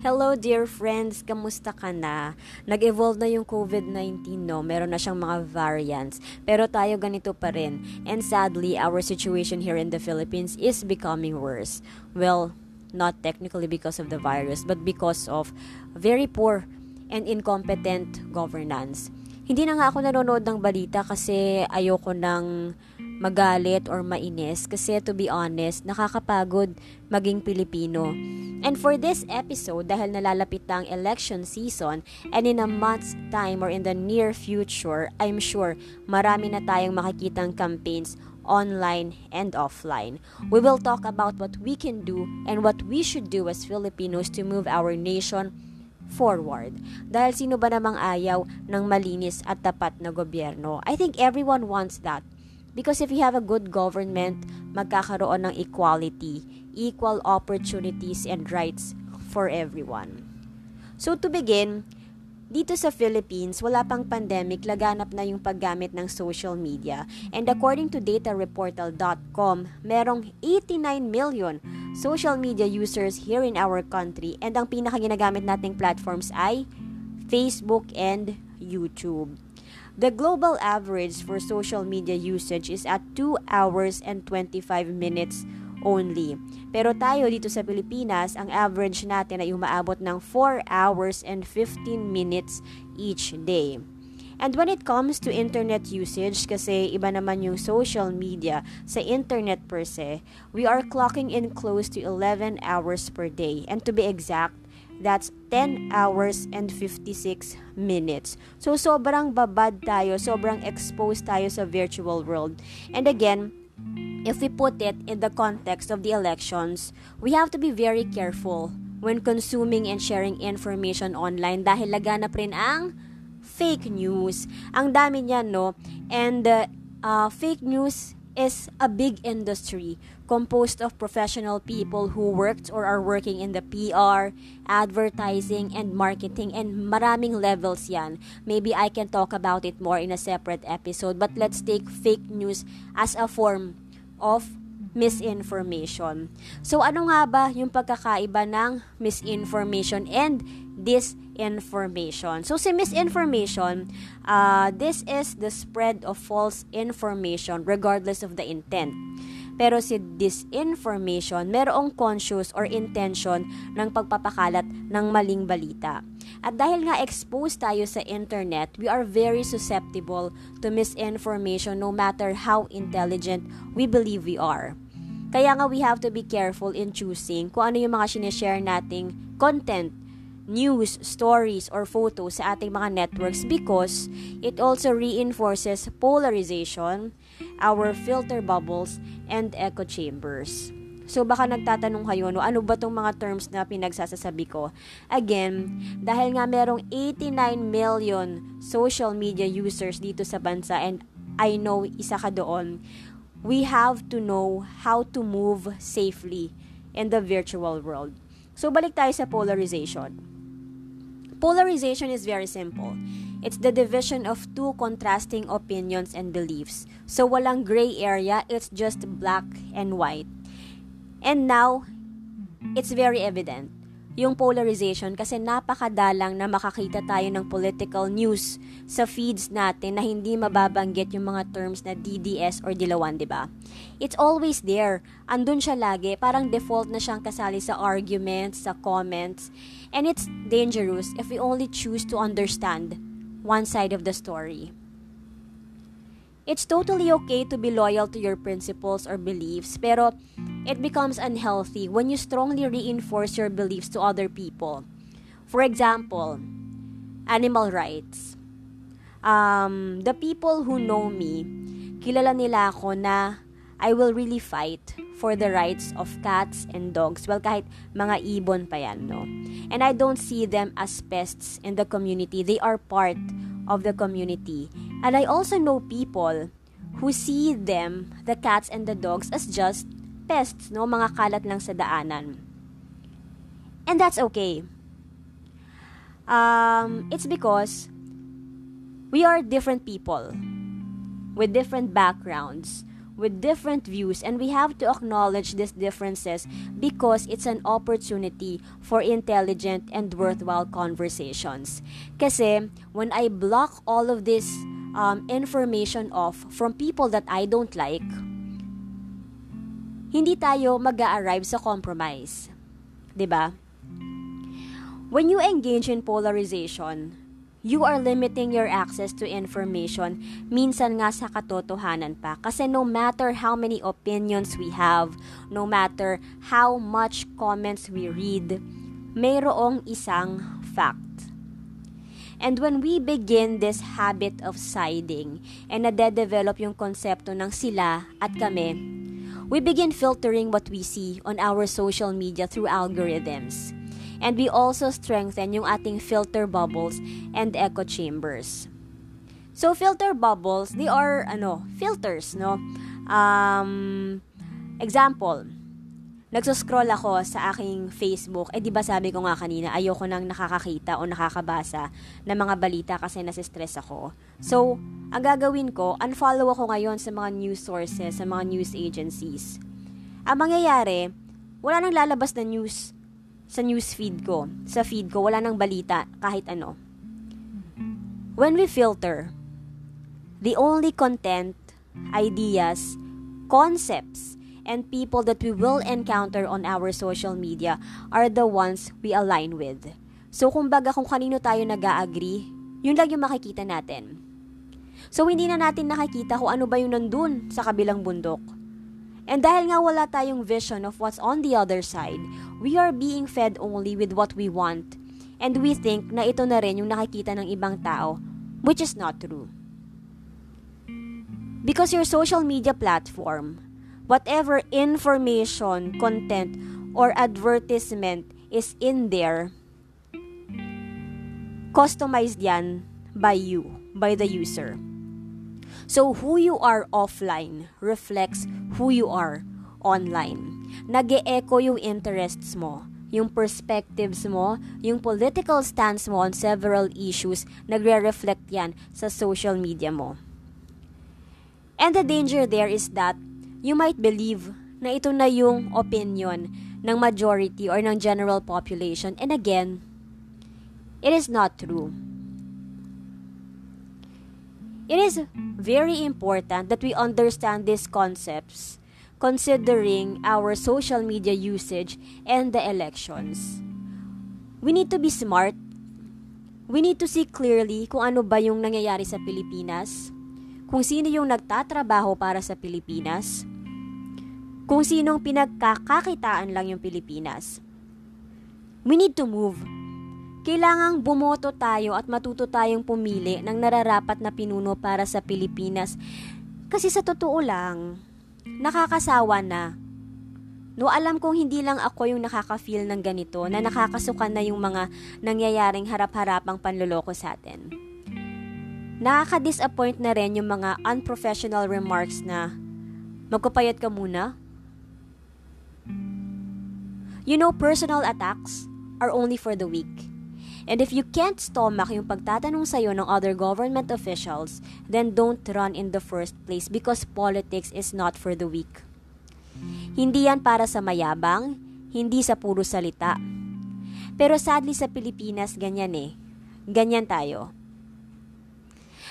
Hello dear friends, kamusta ka na? Nag-evolve na yung COVID-19 no, meron na siyang mga variants, pero tayo ganito pa rin. And sadly, our situation here in the Philippines is becoming worse. Well, not technically because of the virus, but because of very poor and incompetent governance. Hindi na nga ako nanonood ng balita kasi ayoko nang magalit or mainis kasi to be honest, nakakapagod maging Pilipino. And for this episode, dahil nalalapit na ang election season and in a month's time or in the near future, I'm sure marami na tayong makikitang campaigns online and offline. We will talk about what we can do and what we should do as Filipinos to move our nation forward. Dahil sino ba namang ayaw ng malinis at tapat na gobyerno? I think everyone wants that. Because if you have a good government, magkakaroon ng equality, equal opportunities and rights for everyone. So to begin, dito sa Philippines, wala pang pandemic, laganap na yung paggamit ng social media. And according to datareportal.com, merong 89 million social media users here in our country and ang pinakaginagamit nating platforms ay Facebook and YouTube. The global average for social media usage is at 2 hours and 25 minutes only. Pero tayo dito sa Pilipinas, ang average natin ay umaabot ng 4 hours and 15 minutes each day. And when it comes to internet usage, kasi iba naman yung social media sa internet per se, we are clocking in close to 11 hours per day. And to be exact, That's 10 hours and 56 minutes. So, sobrang babad tayo, sobrang exposed tayo sa virtual world. And again, if we put it in the context of the elections, we have to be very careful when consuming and sharing information online dahil laganap rin ang fake news. Ang dami niyan, no? And uh, uh, fake news is a big industry composed of professional people who worked or are working in the PR, advertising, and marketing, and maraming levels yan. Maybe I can talk about it more in a separate episode, but let's take fake news as a form of misinformation. So ano nga ba yung pagkakaiba ng misinformation and disinformation? So si misinformation, uh, this is the spread of false information regardless of the intent. Pero si disinformation, merong conscious or intention ng pagpapakalat ng maling balita. At dahil nga exposed tayo sa internet, we are very susceptible to misinformation no matter how intelligent we believe we are. Kaya nga we have to be careful in choosing kung ano yung mga sinishare nating content news, stories, or photos sa ating mga networks because it also reinforces polarization, our filter bubbles, and echo chambers. So baka nagtatanong kayo, no, ano ba tong mga terms na pinagsasasabi ko? Again, dahil nga merong 89 million social media users dito sa bansa and I know isa ka doon, we have to know how to move safely in the virtual world. So balik tayo sa polarization. Polarization is very simple. It's the division of two contrasting opinions and beliefs. So walang gray area, it's just black and white. And now, it's very evident yung polarization kasi napakadalang na makakita tayo ng political news sa feeds natin na hindi mababanggit yung mga terms na DDS or Dilawan, di ba? It's always there. Andun siya lagi. Parang default na siyang kasali sa arguments, sa comments. And it's dangerous if we only choose to understand one side of the story. It's totally okay to be loyal to your principles or beliefs, pero it becomes unhealthy when you strongly reinforce your beliefs to other people. For example, animal rights. Um, the people who know me, kilala nila ako na I will really fight for the rights of cats and dogs. Well, kahit mga ibon pa yan, no? And I don't see them as pests in the community. They are part of the community. And I also know people who see them, the cats and the dogs, as just pests, no? Mga kalat lang sa daanan. And that's okay. Um, it's because we are different people with different backgrounds with different views and we have to acknowledge these differences because it's an opportunity for intelligent and worthwhile conversations. Kasi when I block all of this um, information off from people that I don't like, hindi tayo mag arrive sa compromise. 'Di ba? When you engage in polarization, you are limiting your access to information minsan nga sa katotohanan pa. Kasi no matter how many opinions we have no matter how much comments we read mayroong isang fact. And when we begin this habit of siding and nade-develop yung konsepto ng sila at kami we begin filtering what we see on our social media through algorithms And we also strengthen yung ating filter bubbles and echo chambers. So filter bubbles, they are ano, filters, no? Um, example, nagsuscroll ako sa aking Facebook, eh di ba sabi ko nga kanina, ayoko nang nakakakita o nakakabasa ng mga balita kasi nasistress ako. So, ang gagawin ko, unfollow ako ngayon sa mga news sources, sa mga news agencies. Ang mangyayari, wala nang lalabas na news sa news feed ko. Sa feed ko, wala nang balita, kahit ano. When we filter, the only content, ideas, concepts, and people that we will encounter on our social media are the ones we align with. So, kumbaga kung kanino tayo nag-agree, yun lang yung makikita natin. So, hindi na natin nakikita kung ano ba yung nandun sa kabilang bundok And dahil nga wala tayong vision of what's on the other side, we are being fed only with what we want. And we think na ito na rin yung nakikita ng ibang tao, which is not true. Because your social media platform, whatever information, content, or advertisement is in there, customized yan by you, by the user. So, who you are offline reflects who you are online. Nag echo yung interests mo, yung perspectives mo, yung political stance mo on several issues, nagre-reflect yan sa social media mo. And the danger there is that you might believe na ito na yung opinion ng majority or ng general population. And again, it is not true. It is very important that we understand these concepts considering our social media usage and the elections. We need to be smart. We need to see clearly kung ano ba yung nangyayari sa Pilipinas, kung sino yung nagtatrabaho para sa Pilipinas, kung sinong pinagkakakitaan lang yung Pilipinas. We need to move kailangang bumoto tayo at matuto tayong pumili ng nararapat na pinuno para sa Pilipinas. Kasi sa totoo lang, nakakasawa na. No, alam kong hindi lang ako yung nakaka-feel ng ganito, na nakakasukan na yung mga nangyayaring harap-harapang panloloko sa atin. Nakaka-disappoint na rin yung mga unprofessional remarks na, magkapayat ka muna? You know, personal attacks are only for the weak. And if you can't stomach yung pagtatanong sa'yo ng other government officials, then don't run in the first place because politics is not for the weak. Hindi yan para sa mayabang, hindi sa puro salita. Pero sadly sa Pilipinas, ganyan eh. Ganyan tayo.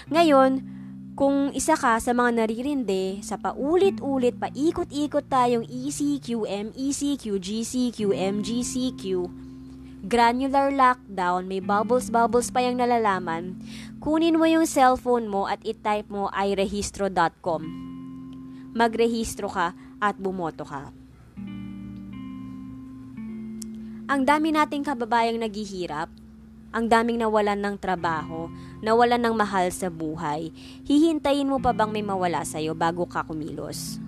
Ngayon, kung isa ka sa mga naririnde sa paulit-ulit, paikot-ikot tayong ECQ, MECQ, GCQ, MGCQ, granular lockdown, may bubbles-bubbles pa yung nalalaman, kunin mo yung cellphone mo at i-type mo irehistro.com. Magrehistro ka at bumoto ka. Ang dami nating kababayang naghihirap, ang daming nawalan ng trabaho, nawalan ng mahal sa buhay, hihintayin mo pa bang may mawala sa'yo bago ka kumilos?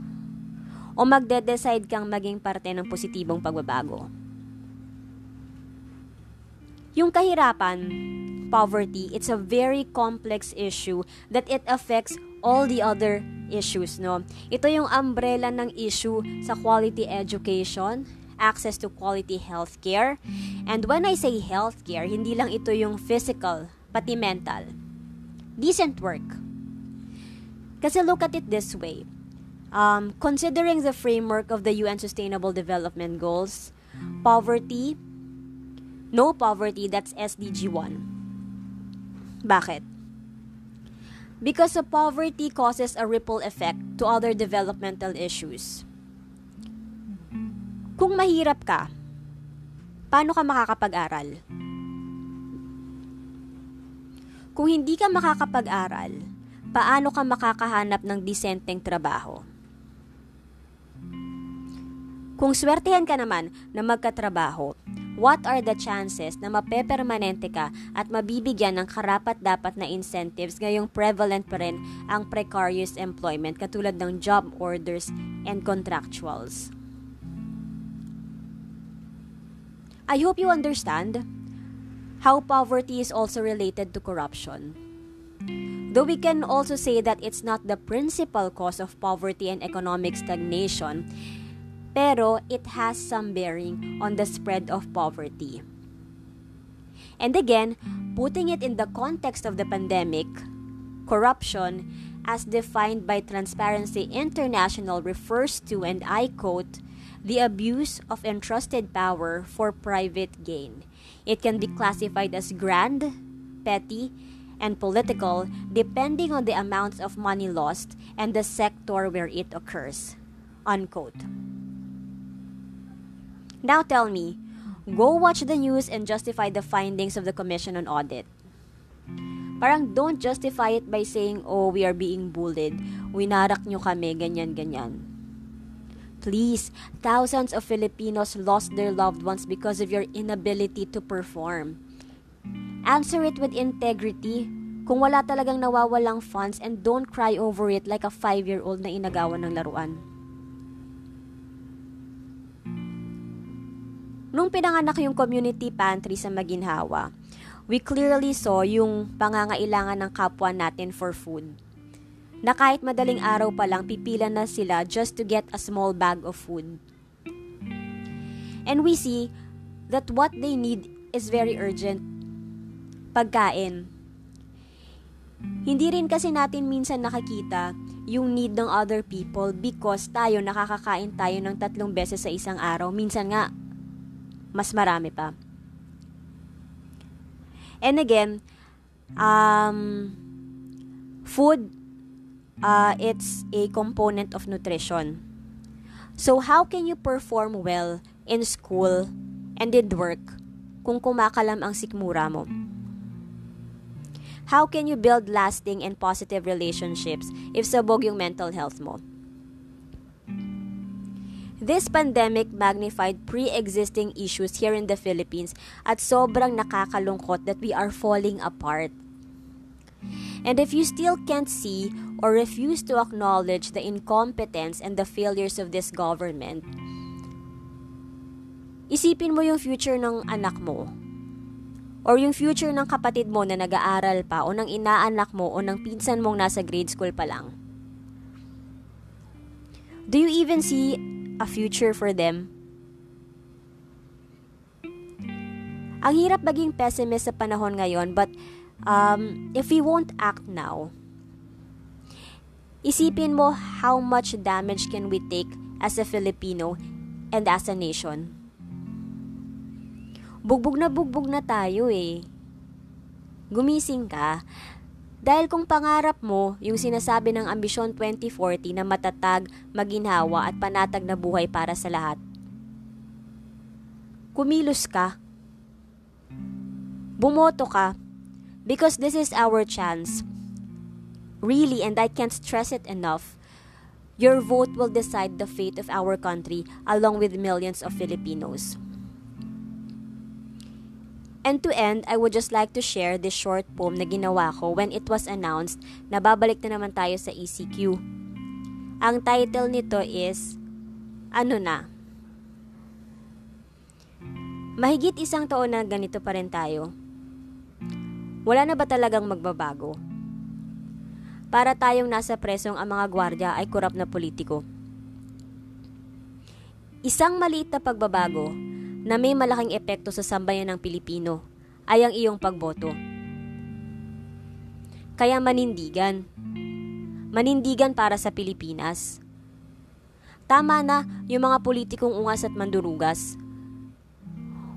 O magde-decide kang maging parte ng positibong pagbabago? Yung kahirapan, poverty, it's a very complex issue that it affects all the other issues, no? Ito yung umbrella ng issue sa quality education, access to quality healthcare. And when I say healthcare, hindi lang ito yung physical, pati mental. Decent work. Kasi look at it this way. Um, considering the framework of the UN Sustainable Development Goals, poverty, no poverty, that's SDG 1. Bakit? Because the poverty causes a ripple effect to other developmental issues. Kung mahirap ka, paano ka makakapag-aral? Kung hindi ka makakapag-aral, paano ka makakahanap ng disenteng trabaho? Kung swertehan ka naman na magkatrabaho, what are the chances na mapepermanente ka at mabibigyan ng karapat-dapat na incentives ngayong prevalent pa rin ang precarious employment katulad ng job orders and contractuals? I hope you understand how poverty is also related to corruption. Though we can also say that it's not the principal cause of poverty and economic stagnation, pero it has some bearing on the spread of poverty. And again, putting it in the context of the pandemic, corruption, as defined by Transparency International, refers to, and I quote, the abuse of entrusted power for private gain. It can be classified as grand, petty, and political depending on the amounts of money lost and the sector where it occurs. Unquote. Now tell me, go watch the news and justify the findings of the Commission on Audit. Parang don't justify it by saying, oh, we are being bullied. Winarak nyo kami, ganyan, ganyan. Please, thousands of Filipinos lost their loved ones because of your inability to perform. Answer it with integrity. Kung wala talagang nawawalang funds and don't cry over it like a five-year-old na inagawan ng laruan. Nung pinanganak yung community pantry sa Maginhawa, we clearly saw yung pangangailangan ng kapwa natin for food. Na kahit madaling araw pa lang, pipila na sila just to get a small bag of food. And we see that what they need is very urgent. Pagkain. Hindi rin kasi natin minsan nakakita yung need ng other people because tayo nakakakain tayo ng tatlong beses sa isang araw. Minsan nga, mas marami pa. And again, um, food, uh, it's a component of nutrition. So, how can you perform well in school and in work kung kumakalam ang sikmura mo? How can you build lasting and positive relationships if sabog yung mental health mo? This pandemic magnified pre-existing issues here in the Philippines at sobrang nakakalungkot that we are falling apart. And if you still can't see or refuse to acknowledge the incompetence and the failures of this government, isipin mo yung future ng anak mo or yung future ng kapatid mo na nag-aaral pa o ng inaanak mo o ng pinsan mong nasa grade school pa lang. Do you even see a future for them. Ang hirap maging pessimist sa panahon ngayon but um, if we won't act now, isipin mo how much damage can we take as a Filipino and as a nation. Bugbog na bugbog na tayo eh. Gumising ka dahil kung pangarap mo, yung sinasabi ng Ambisyon 2040 na matatag, maginhawa at panatag na buhay para sa lahat, kumilos ka. Bumoto ka because this is our chance. Really, and I can't stress it enough, your vote will decide the fate of our country along with millions of Filipinos. And to end, I would just like to share this short poem na ginawa ko when it was announced na babalik na naman tayo sa ECQ. Ang title nito is, Ano na? Mahigit isang taon na ganito pa rin tayo. Wala na ba talagang magbabago? Para tayong nasa presong ang mga gwardya ay kurap na politiko. Isang maliit na pagbabago na may malaking epekto sa sambayan ng Pilipino ay ang iyong pagboto. Kaya manindigan. Manindigan para sa Pilipinas. Tama na yung mga politikong ungas at mandurugas.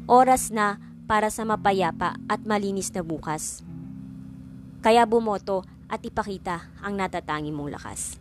Oras na para sa mapayapa at malinis na bukas. Kaya bumoto at ipakita ang natatangi mong lakas.